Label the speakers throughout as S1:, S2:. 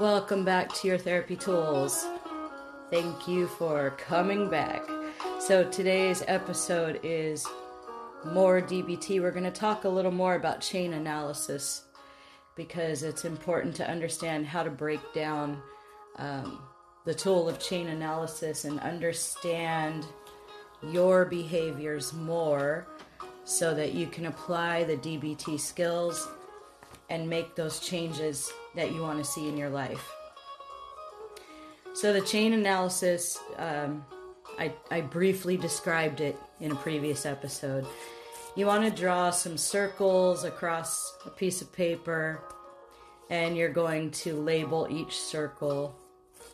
S1: Welcome back to your therapy tools. Thank you for coming back. So, today's episode is more DBT. We're going to talk a little more about chain analysis because it's important to understand how to break down um, the tool of chain analysis and understand your behaviors more so that you can apply the DBT skills and make those changes that you want to see in your life. So, the chain analysis, um, I, I briefly described it in a previous episode. You want to draw some circles across a piece of paper, and you're going to label each circle,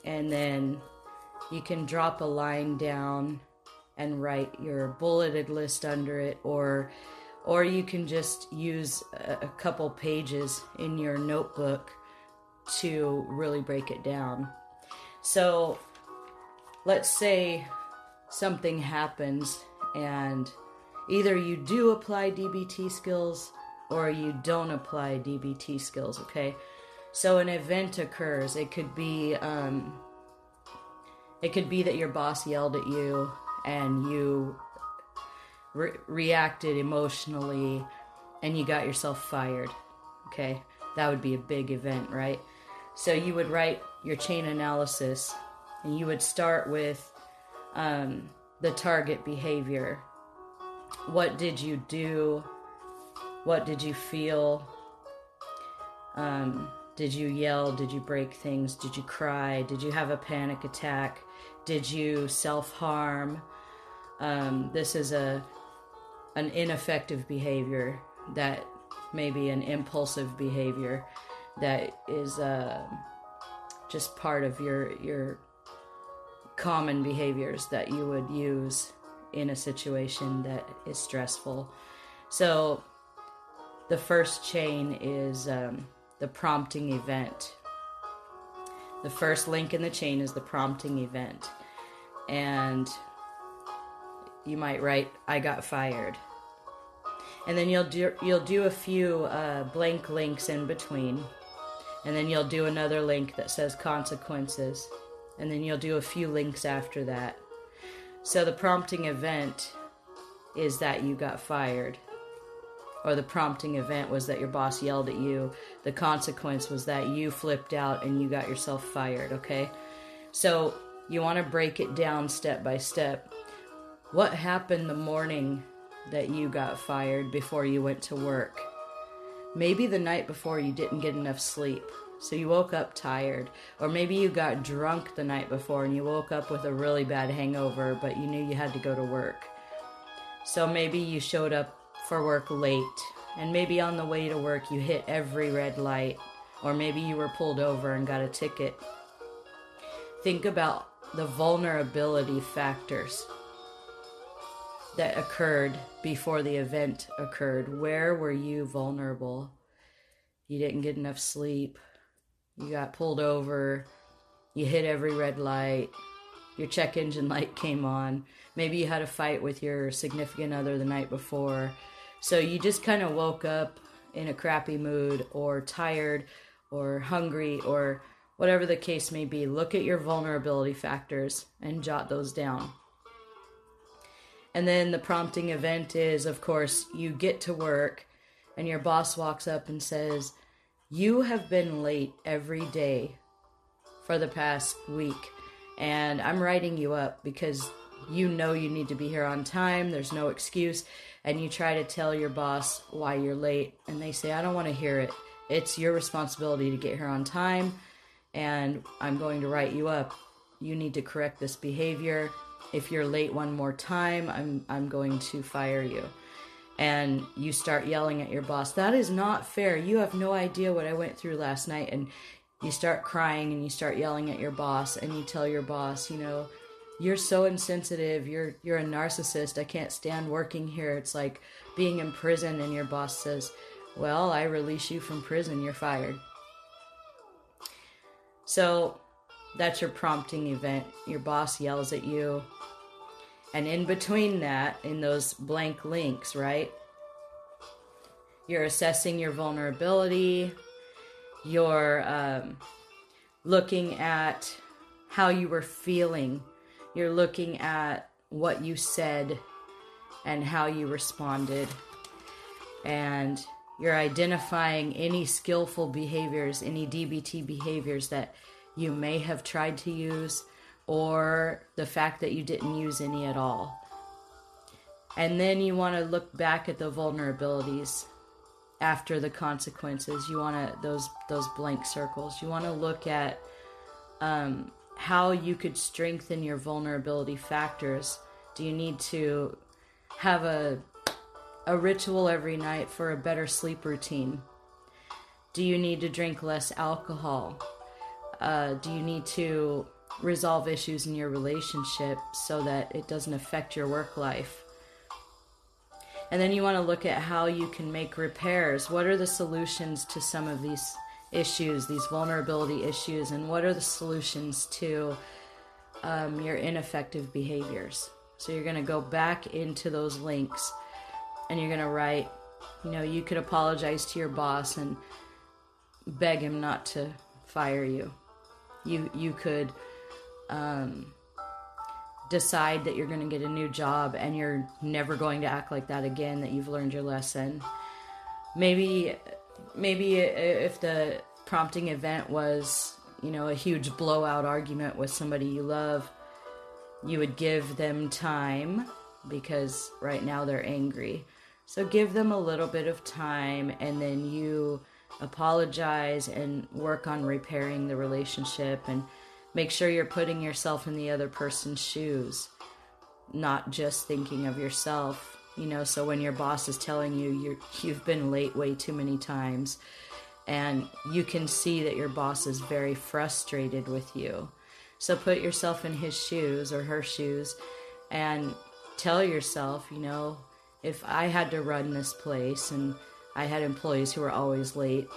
S1: and then you can drop a line down and write your bulleted list under it, or or you can just use a, couple pages in your notebook to really break it down. So let's say something happens and either you do apply DBT skills or you don't apply DBT skills, okay? So an event occurs. It could be um, it could be that your boss yelled at you and you re- reacted emotionally and you got yourself fired. Okay? That would be a big event, right? So you would write your chain analysis and you would start with um, the target behavior. What did you do? What did you feel? Um, did you yell? Did you break things? Did you cry? Did you have a panic attack? Did you self harm? Um, this is a an ineffective behavior that may be an impulsive behavior that is uh, just part of your your common behaviors that you would use in a situation that is stressful. So the first chain is um, the prompting event. The first link in the chain is the prompting event. And you might write, I got fired. And then you'll do, you'll do a few uh, blank links in between. And then you'll do another link that says consequences. And then you'll do a few links after that. So the prompting event is that you got fired. Or the prompting event was that your boss yelled at you. The consequence was that you flipped out and you got yourself fired, okay? So you want to break it down step by step what happened the morning that you got fired before you went to work? Maybe the night before you didn't get enough sleep, so you woke up tired. Or maybe you got drunk the night before and you woke up with a really bad hangover, but you knew you had to go to work. So maybe you showed up for work late, and maybe on the way to work you hit every red light, or maybe you were pulled over and got a ticket. Think about the vulnerability factors that occurred before the event occurred. Where were you vulnerable? You didn't get enough sleep. You got pulled over. You hit every red light. Your check engine light came on. Maybe you had a fight with your significant other the night before. So you just kind of woke up in a crappy mood or tired or hungry or whatever the case may be. Look at your vulnerability factors and jot those down. And then the prompting event is, of course, you get to work and your boss walks up and says, You have been late every day for the past week. And I'm writing you up because you know you need to be here on time. There's no excuse. And you try to tell your boss why you're late. And they say, I don't want to hear it. It's your responsibility to get here on time. And I'm going to write you up. You need to correct this behavior if you're late one more time, I'm I'm going to fire you. And you start yelling at your boss. That is not fair. You have no idea what I went through last night and you start crying and you start yelling at your boss and you tell your boss, you know, you're so insensitive. You're you're a narcissist. I can't stand working here. It's like being in prison and your boss says, "Well, I release you from prison. You're fired." So, that's your prompting event. Your boss yells at you. And in between that, in those blank links, right? You're assessing your vulnerability. You're um, looking at how you were feeling. You're looking at what you said and how you responded. And you're identifying any skillful behaviors, any DBT behaviors that you may have tried to use, or the fact that you didn't use any at all. And then you want to look back at the vulnerabilities after the consequences. You want to those those blank circles. You want to look at um, how you could strengthen your vulnerability factors. Do you need to have a a ritual every night for a better sleep routine? Do you need to drink less alcohol? Uh, do you need to resolve issues in your relationship so that it doesn't affect your work life? And then you want to look at how you can make repairs. What are the solutions to some of these issues, these vulnerability issues, and what are the solutions to um, your ineffective behaviors? So you're going to go back into those links and you're going to write, you know, you could apologize to your boss and beg him not to fire you. You you could um, decide that you're going to get a new job and you're never going to act like that again. That you've learned your lesson. Maybe maybe if the prompting event was you know a huge blowout argument with somebody you love you would give them time because right now they're angry so give them a little bit of time and then you apologize and work on repairing the relationship and make sure you're putting yourself in the other person's shoes, not just thinking of yourself. You know, so when your boss is telling you you you've been late way too many times and you can see that your boss is very frustrated with you. So put yourself in his shoes or her shoes and tell yourself, you know, if I had to run this place and I had employees who were always late,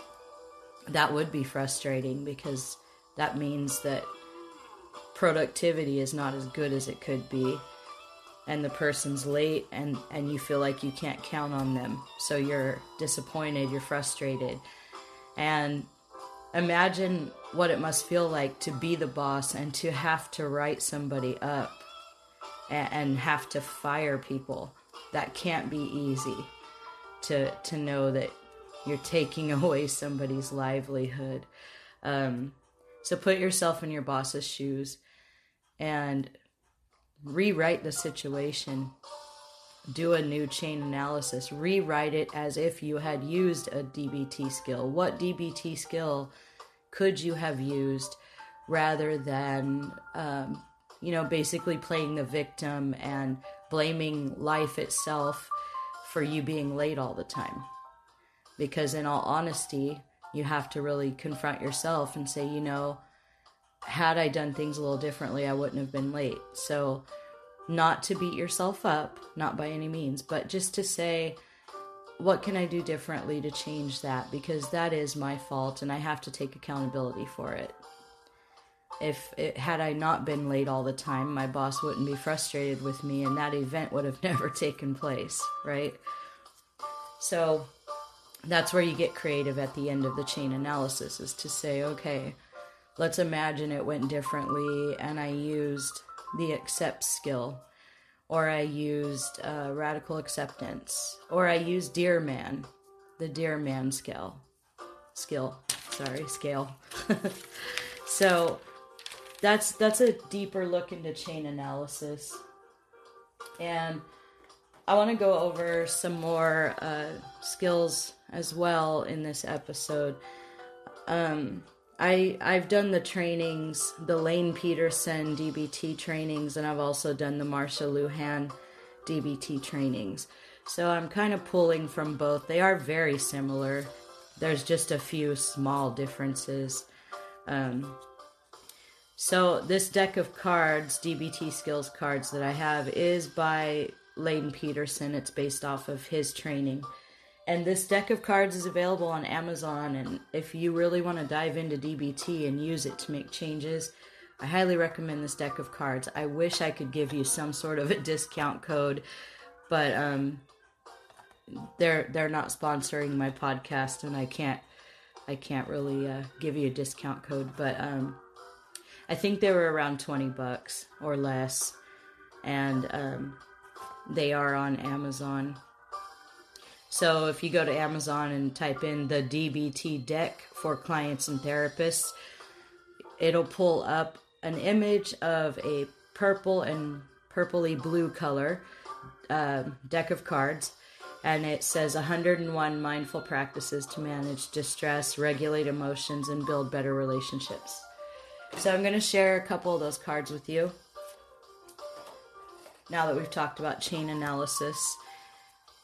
S1: that would be frustrating because that means that productivity is not as good as it could be and the person's late and and you feel like you can't count on them so you're disappointed you're frustrated. And imagine what it must feel like to be the boss and to have to write somebody up and, and have to fire people. That can't be easy to to know that you're taking away somebody's livelihood. Um, so put yourself in your boss's shoes and rewrite the situation. Do a new chain analysis. Rewrite it as if you had used a DBT skill. What DBT skill could you have used rather than, um, you know, basically playing the victim and blaming life itself for you being late all the time. Because, in all honesty, you have to really confront yourself and say, you know, had I done things a little differently, I wouldn't have been late. So, not to beat yourself up, not by any means, but just to say, what can I do differently to change that? Because that is my fault and I have to take accountability for it if it, had I not been late all the time, my boss wouldn't be frustrated with me, and that event would have never taken place, right? So that's where you get creative at the end of the chain analysis is to say, okay, let's imagine it went differently, and I used the accept skill, or I used uh, radical acceptance, or I used Dear Man, the Dear Man skill, skill, sorry, scale. so that's that's a deeper look into chain analysis and i want to go over some more uh, skills as well in this episode um, I I've done the trainings, the Lane Pederson DBT trainings, and I've also done the Marsha Linehan DBT trainings. So I'm kind of pulling from both. They are very similar. There's just a few small differences. Um, so this deck of cards, DBT skills cards that I have, is by Lane Pederson. It's based off of his training. And this deck of cards is available on Amazon. And if you really want to dive into DBT and use it to make changes, I highly recommend this deck of cards. I wish I could give you some sort of a discount code, but um, they're they're not sponsoring my podcast, and I can't I can't really uh, give you a discount code, but um, I think they were around 20 bucks or less. And um, they are on Amazon. So if you go to Amazon and type in the DBT deck for clients and therapists, it'll pull up an image of a purple and purpley blue color uh, deck of cards and it says 101 mindful practices to manage distress, regulate emotions, and build better relationships. So I'm going to share a couple of those cards with you. Now that we've talked about chain analysis,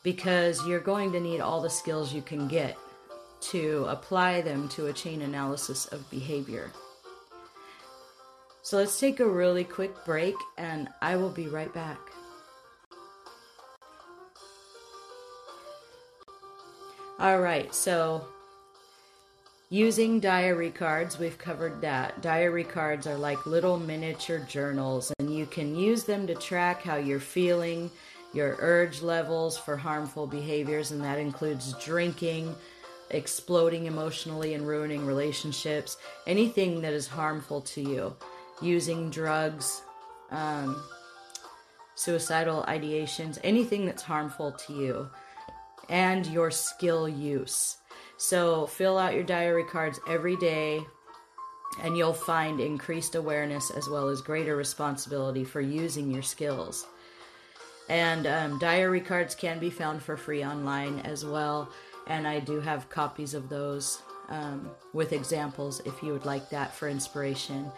S1: because you're going to need all the skills you can get to apply them to a chain analysis of behavior. So let's take a really quick break and I will be right back. All right, so using diary cards, we've covered that. Diary cards are like little miniature journals, and you can use them to track how you're feeling, your urge levels for harmful behaviors, and that includes drinking, exploding emotionally and ruining relationships, anything that is harmful to you, using drugs, um, suicidal ideations, anything that's harmful to you and your skill use. So fill out your diary cards every day and you'll find increased awareness as well as greater responsibility for using your skills. And um, diary cards can be found for free online as well. And I do have copies of those um, with examples if you would like that for inspiration.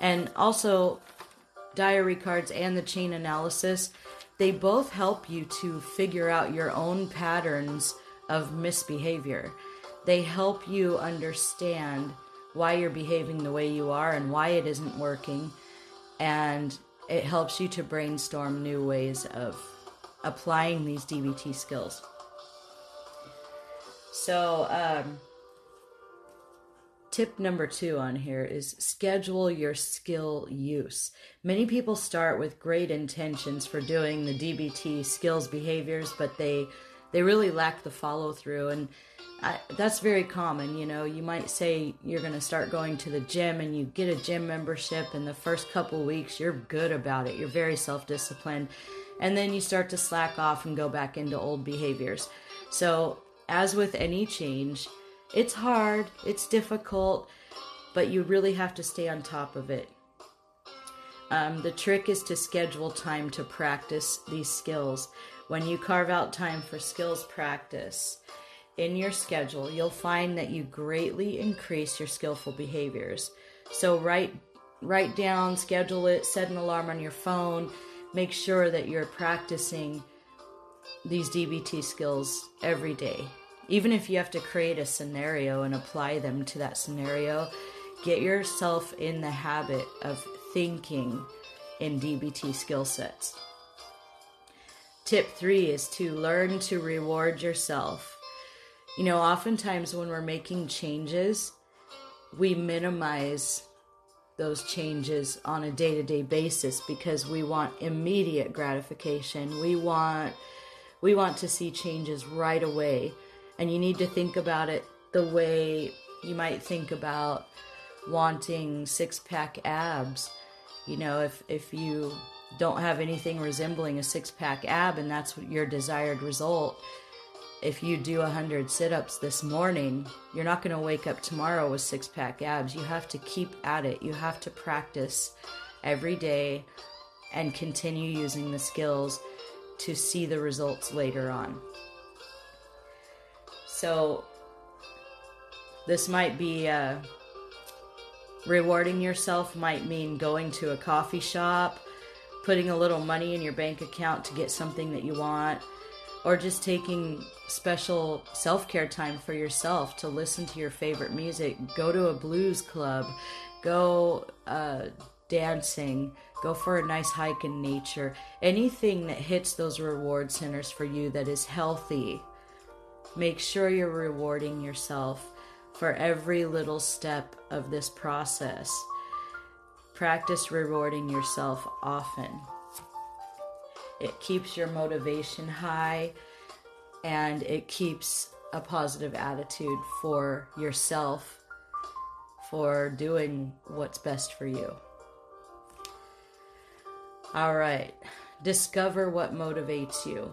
S1: And also, diary cards and the chain analysis they both help you to figure out your own patterns of misbehavior. They help you understand why you're behaving the way you are and why it isn't working. And it helps you to brainstorm new ways of applying these DBT skills. So, um, tip number two on here is schedule your skill use. Many people start with great intentions for doing the DBT skills behaviors, but they they really lack the follow through and I, that's very common you know you might say you're going to start going to the gym and you get a gym membership in the first couple weeks you're good about it you're very self-disciplined and then you start to slack off and go back into old behaviors so as with any change it's hard, it's difficult, but you really have to stay on top of it. Um, the trick is to schedule time to practice these skills. When you carve out time for skills practice in your schedule, you'll find that you greatly increase your skillful behaviors. So write write down, schedule it, set an alarm on your phone, make sure that you're practicing these DBT skills every day even if you have to create a scenario and apply them to that scenario, get yourself in the habit of thinking in DBT skill sets. Tip three is to learn to reward yourself. You know, oftentimes when we're making changes, we minimize those changes on a day to day basis because we want immediate gratification. We want we want to see changes right away and you need to think about it the way you might think about wanting six pack abs. You know, if if you don't have anything resembling a six pack ab and that's your desired result, if you do 100 sit ups this morning, you're not going to wake up tomorrow with six pack abs. You have to keep at it. You have to practice every day and continue using the skills to see the results later on. So this might be uh, rewarding yourself might mean going to a coffee shop, putting a little money in your bank account to get something that you want, or just taking special self care time for yourself to listen to your favorite music, go to a blues club, go uh, dancing, go for a nice hike in nature, anything that hits those reward centers for you that is healthy Make sure you're rewarding yourself for every little step of this process. Practice rewarding yourself often. It keeps your motivation high and it keeps a positive attitude for yourself, for doing what's best for you. All right, discover what motivates you.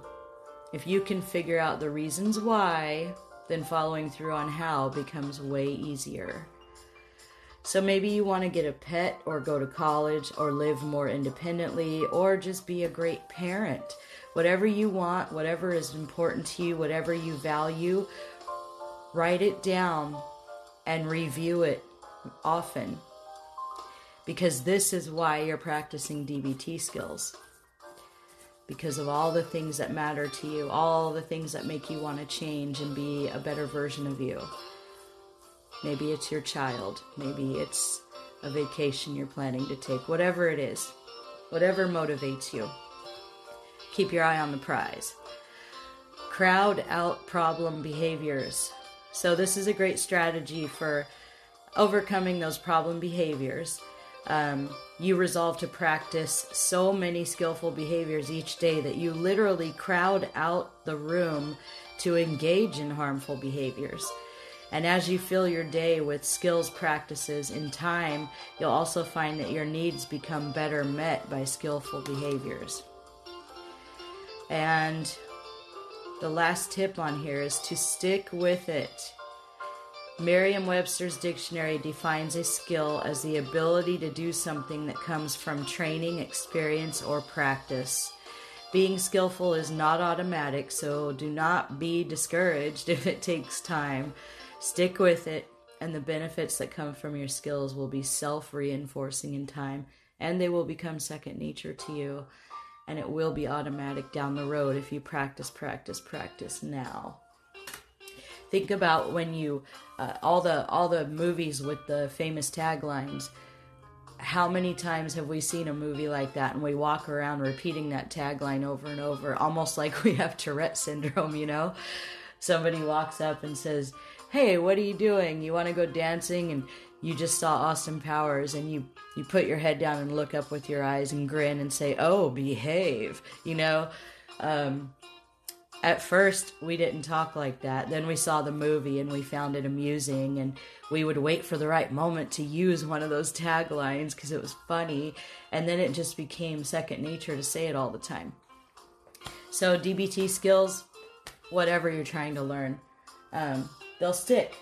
S1: If you can figure out the reasons why, then following through on how becomes way easier. So maybe you want to get a pet or go to college or live more independently or just be a great parent. Whatever you want, whatever is important to you, whatever you value, write it down and review it often. Because this is why you're practicing DBT skills. Because of all the things that matter to you, all the things that make you want to change and be a better version of you. Maybe it's your child. Maybe it's a vacation you're planning to take. Whatever it is, whatever motivates you, keep your eye on the prize. Crowd out problem behaviors. So, this is a great strategy for overcoming those problem behaviors. Um, you resolve to practice so many skillful behaviors each day that you literally crowd out the room to engage in harmful behaviors. And as you fill your day with skills practices in time, you'll also find that your needs become better met by skillful behaviors. And the last tip on here is to stick with it. Merriam Webster's dictionary defines a skill as the ability to do something that comes from training, experience, or practice. Being skillful is not automatic, so do not be discouraged if it takes time. Stick with it, and the benefits that come from your skills will be self reinforcing in time, and they will become second nature to you. And it will be automatic down the road if you practice, practice, practice now. Think about when you uh, all the all the movies with the famous taglines. How many times have we seen a movie like that and we walk around repeating that tagline over and over, almost like we have Tourette syndrome, you know? Somebody walks up and says, hey, what are you doing? You want to go dancing? And you just saw Austin Powers and you, you put your head down and look up with your eyes and grin and say, oh, behave, you know? Um, at first, we didn't talk like that. Then we saw the movie and we found it amusing, and we would wait for the right moment to use one of those taglines because it was funny, and then it just became second nature to say it all the time. So, DBT skills, whatever you're trying to learn, um, they'll stick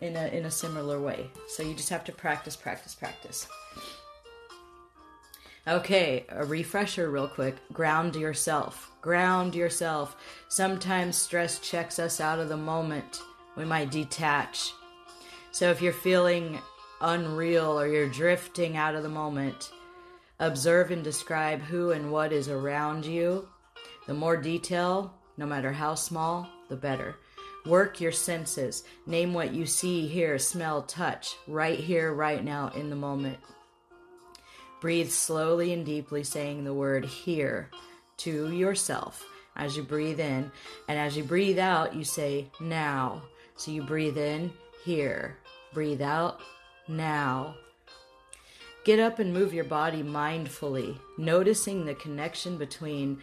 S1: in a in a similar way. So you just have to practice, practice, practice. Okay, a refresher real quick. Ground yourself. Ground yourself. Sometimes stress checks us out of the moment. We might detach. So if you're feeling unreal or you're drifting out of the moment, observe and describe who and what is around you. The more detail, no matter how small, the better. Work your senses. Name what you see, hear, smell, touch, right here, right now, in the moment. Breathe slowly and deeply, saying the word here to yourself as you breathe in. And as you breathe out, you say now. So you breathe in, here. Breathe out, now. Get up and move your body mindfully, noticing the connection between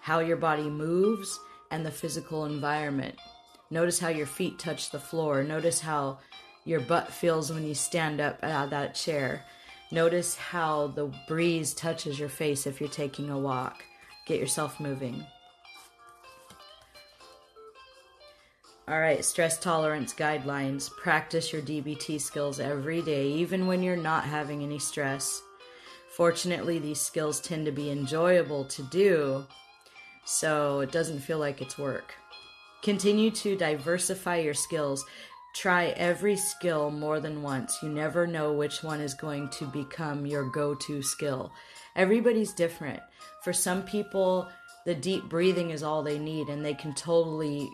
S1: how your body moves and the physical environment. Notice how your feet touch the floor. Notice how your butt feels when you stand up out of that chair. Notice how the breeze touches your face if you're taking a walk. Get yourself moving. All right, stress tolerance guidelines. Practice your DBT skills every day, even when you're not having any stress. Fortunately, these skills tend to be enjoyable to do, so it doesn't feel like it's work. Continue to diversify your skills. Try every skill more than once. You never know which one is going to become your go to skill. Everybody's different. For some people, the deep breathing is all they need, and they can totally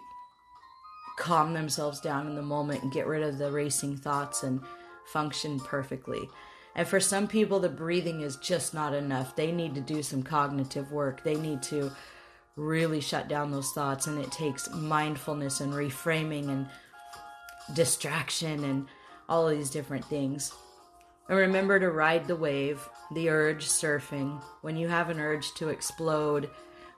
S1: calm themselves down in the moment and get rid of the racing thoughts and function perfectly. And for some people, the breathing is just not enough. They need to do some cognitive work. They need to really shut down those thoughts and it takes mindfulness and reframing and distraction and all of these different things. And remember to ride the wave, the urge surfing. When you have an urge to explode,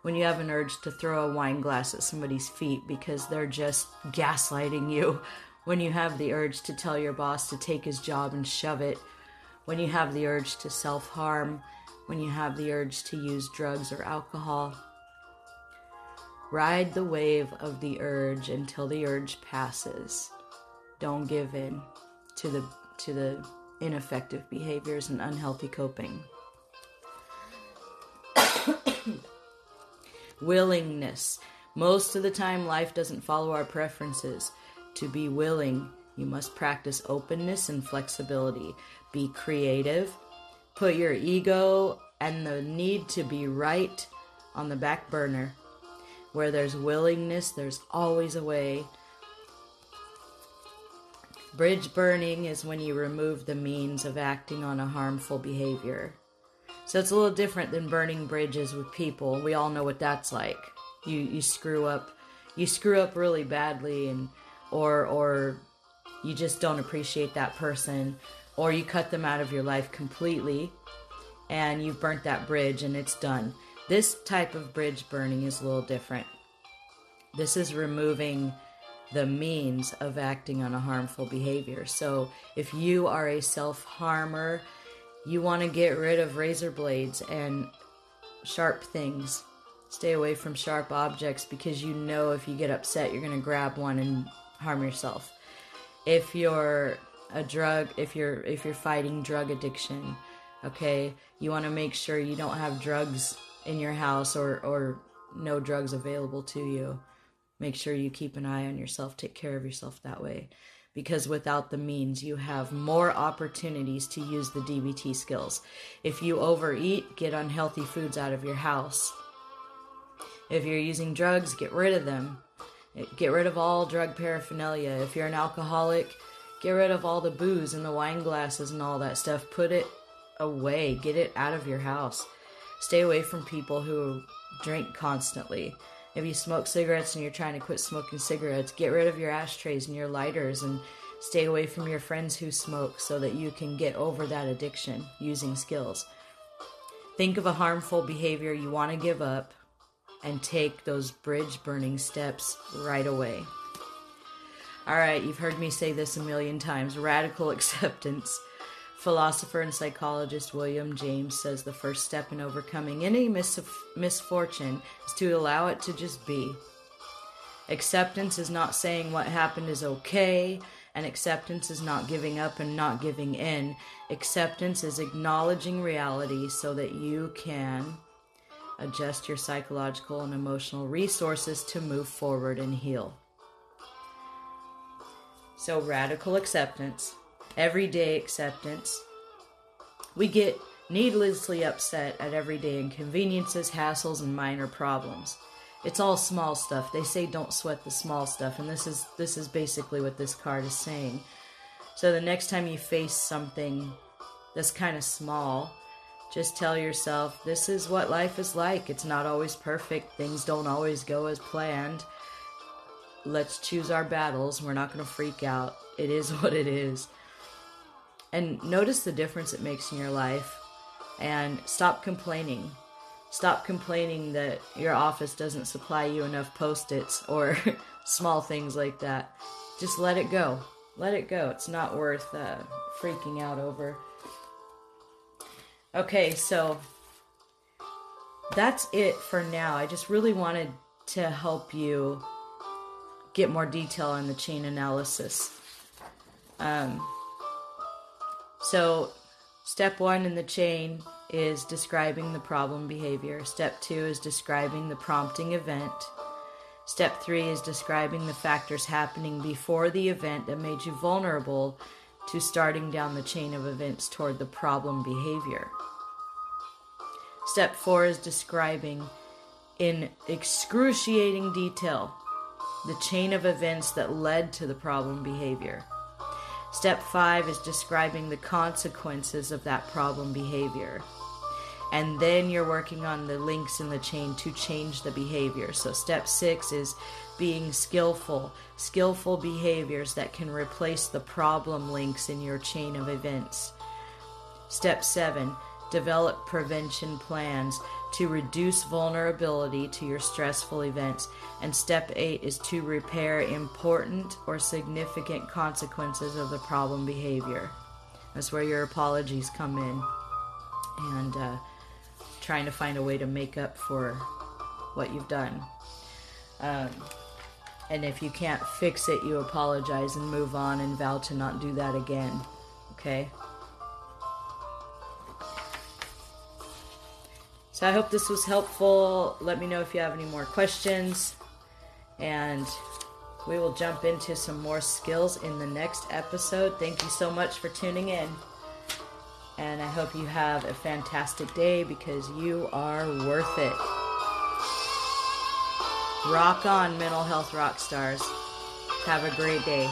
S1: when you have an urge to throw a wine glass at somebody's feet because they're just gaslighting you, when you have the urge to tell your boss to take his job and shove it, when you have the urge to self harm, when you have the urge to use drugs or alcohol. Ride the wave of the urge until the urge passes. Don't give in to the to the ineffective behaviors and unhealthy coping. Willingness. Most of the time, life doesn't follow our preferences. To be willing, you must practice openness and flexibility. Be creative. Put your ego and the need to be right on the back burner. Where there's willingness, there's always a way. Bridge burning is when you remove the means of acting on a harmful behavior. So it's a little different than burning bridges with people. We all know what that's like. You you screw up, you screw up really badly, and or or you just don't appreciate that person, or you cut them out of your life completely, and you've burnt that bridge and it's done. This type of bridge burning is a little different. This is removing the means of acting on a harmful behavior. So if you are a self harmer you want to get rid of razor blades and sharp things. Stay away from sharp objects because you know if you get upset, you're going to grab one and harm yourself. If you're a drug, if you're if you're fighting drug addiction, okay, you want to make sure you don't have drugs in your house or or no drugs available to you. Make sure you keep an eye on yourself, take care of yourself that way because without the means, you have more opportunities to use the DBT skills. If you overeat, get unhealthy foods out of your house. If you're using drugs, get rid of them. Get rid of all drug paraphernalia. If you're an alcoholic, get rid of all the booze and the wine glasses and all that stuff. Put it away. Get it out of your house. Stay away from people who drink constantly if you smoke cigarettes and you're trying to quit smoking cigarettes, get rid of your ashtrays and your lighters and stay away from your friends who smoke so that you can get over that addiction using skills. Think of a harmful behavior you want to give up and take those bridge burning steps right away. All right, you've heard me say this a million times radical acceptance. Philosopher and psychologist William James says the first step in overcoming any mis- misfortune is to allow it to just be. Acceptance is not saying what happened is okay, and acceptance is not giving up and not giving in. Acceptance is acknowledging reality so that you can adjust your psychological and emotional resources to move forward and heal. So, radical acceptance everyday acceptance. We get needlessly upset at everyday inconveniences, hassles, and minor problems. It's all small stuff. They say don't sweat the small stuff, and this is this is basically what this card is saying. So the next time you face something that's kind of small, just tell yourself this is what life is like. It's not always perfect. Things don't always go as planned. Let's choose our battles. We're not going to freak out. It is what it is and notice the difference it makes in your life and stop complaining. Stop complaining that your office doesn't supply you enough post its or small things like that. Just let it go. Let it go. It's not worth uh, freaking out over. Okay, so that's it for now. I just really wanted to help you get more detail on the chain analysis. Um, so, step one in the chain is describing the problem behavior. Step two is describing the prompting event. Step three is describing the factors happening before the event that made you vulnerable to starting down the chain of events toward the problem behavior. Step four is describing in excruciating detail the chain of events that led to the problem behavior. Step five is describing the consequences of that problem behavior. And then you're working on the links in the chain to change the behavior. So, step six is being skillful, skillful behaviors that can replace the problem links in your chain of events. Step seven, Develop prevention plans to reduce vulnerability to your stressful events. And step eight is to repair important or significant consequences of the problem behavior. That's where your apologies come in. And uh, trying to find a way to make up for what you've done. Um, and if you can't fix it, you apologize and move on and vow to not do that again. Okay? So I hope this was helpful. Let me know if you have any more questions. And we will jump into some more skills in the next episode. Thank you so much for tuning in. And I hope you have a fantastic day because you are worth it. Rock on, mental health rock stars. Have a great day.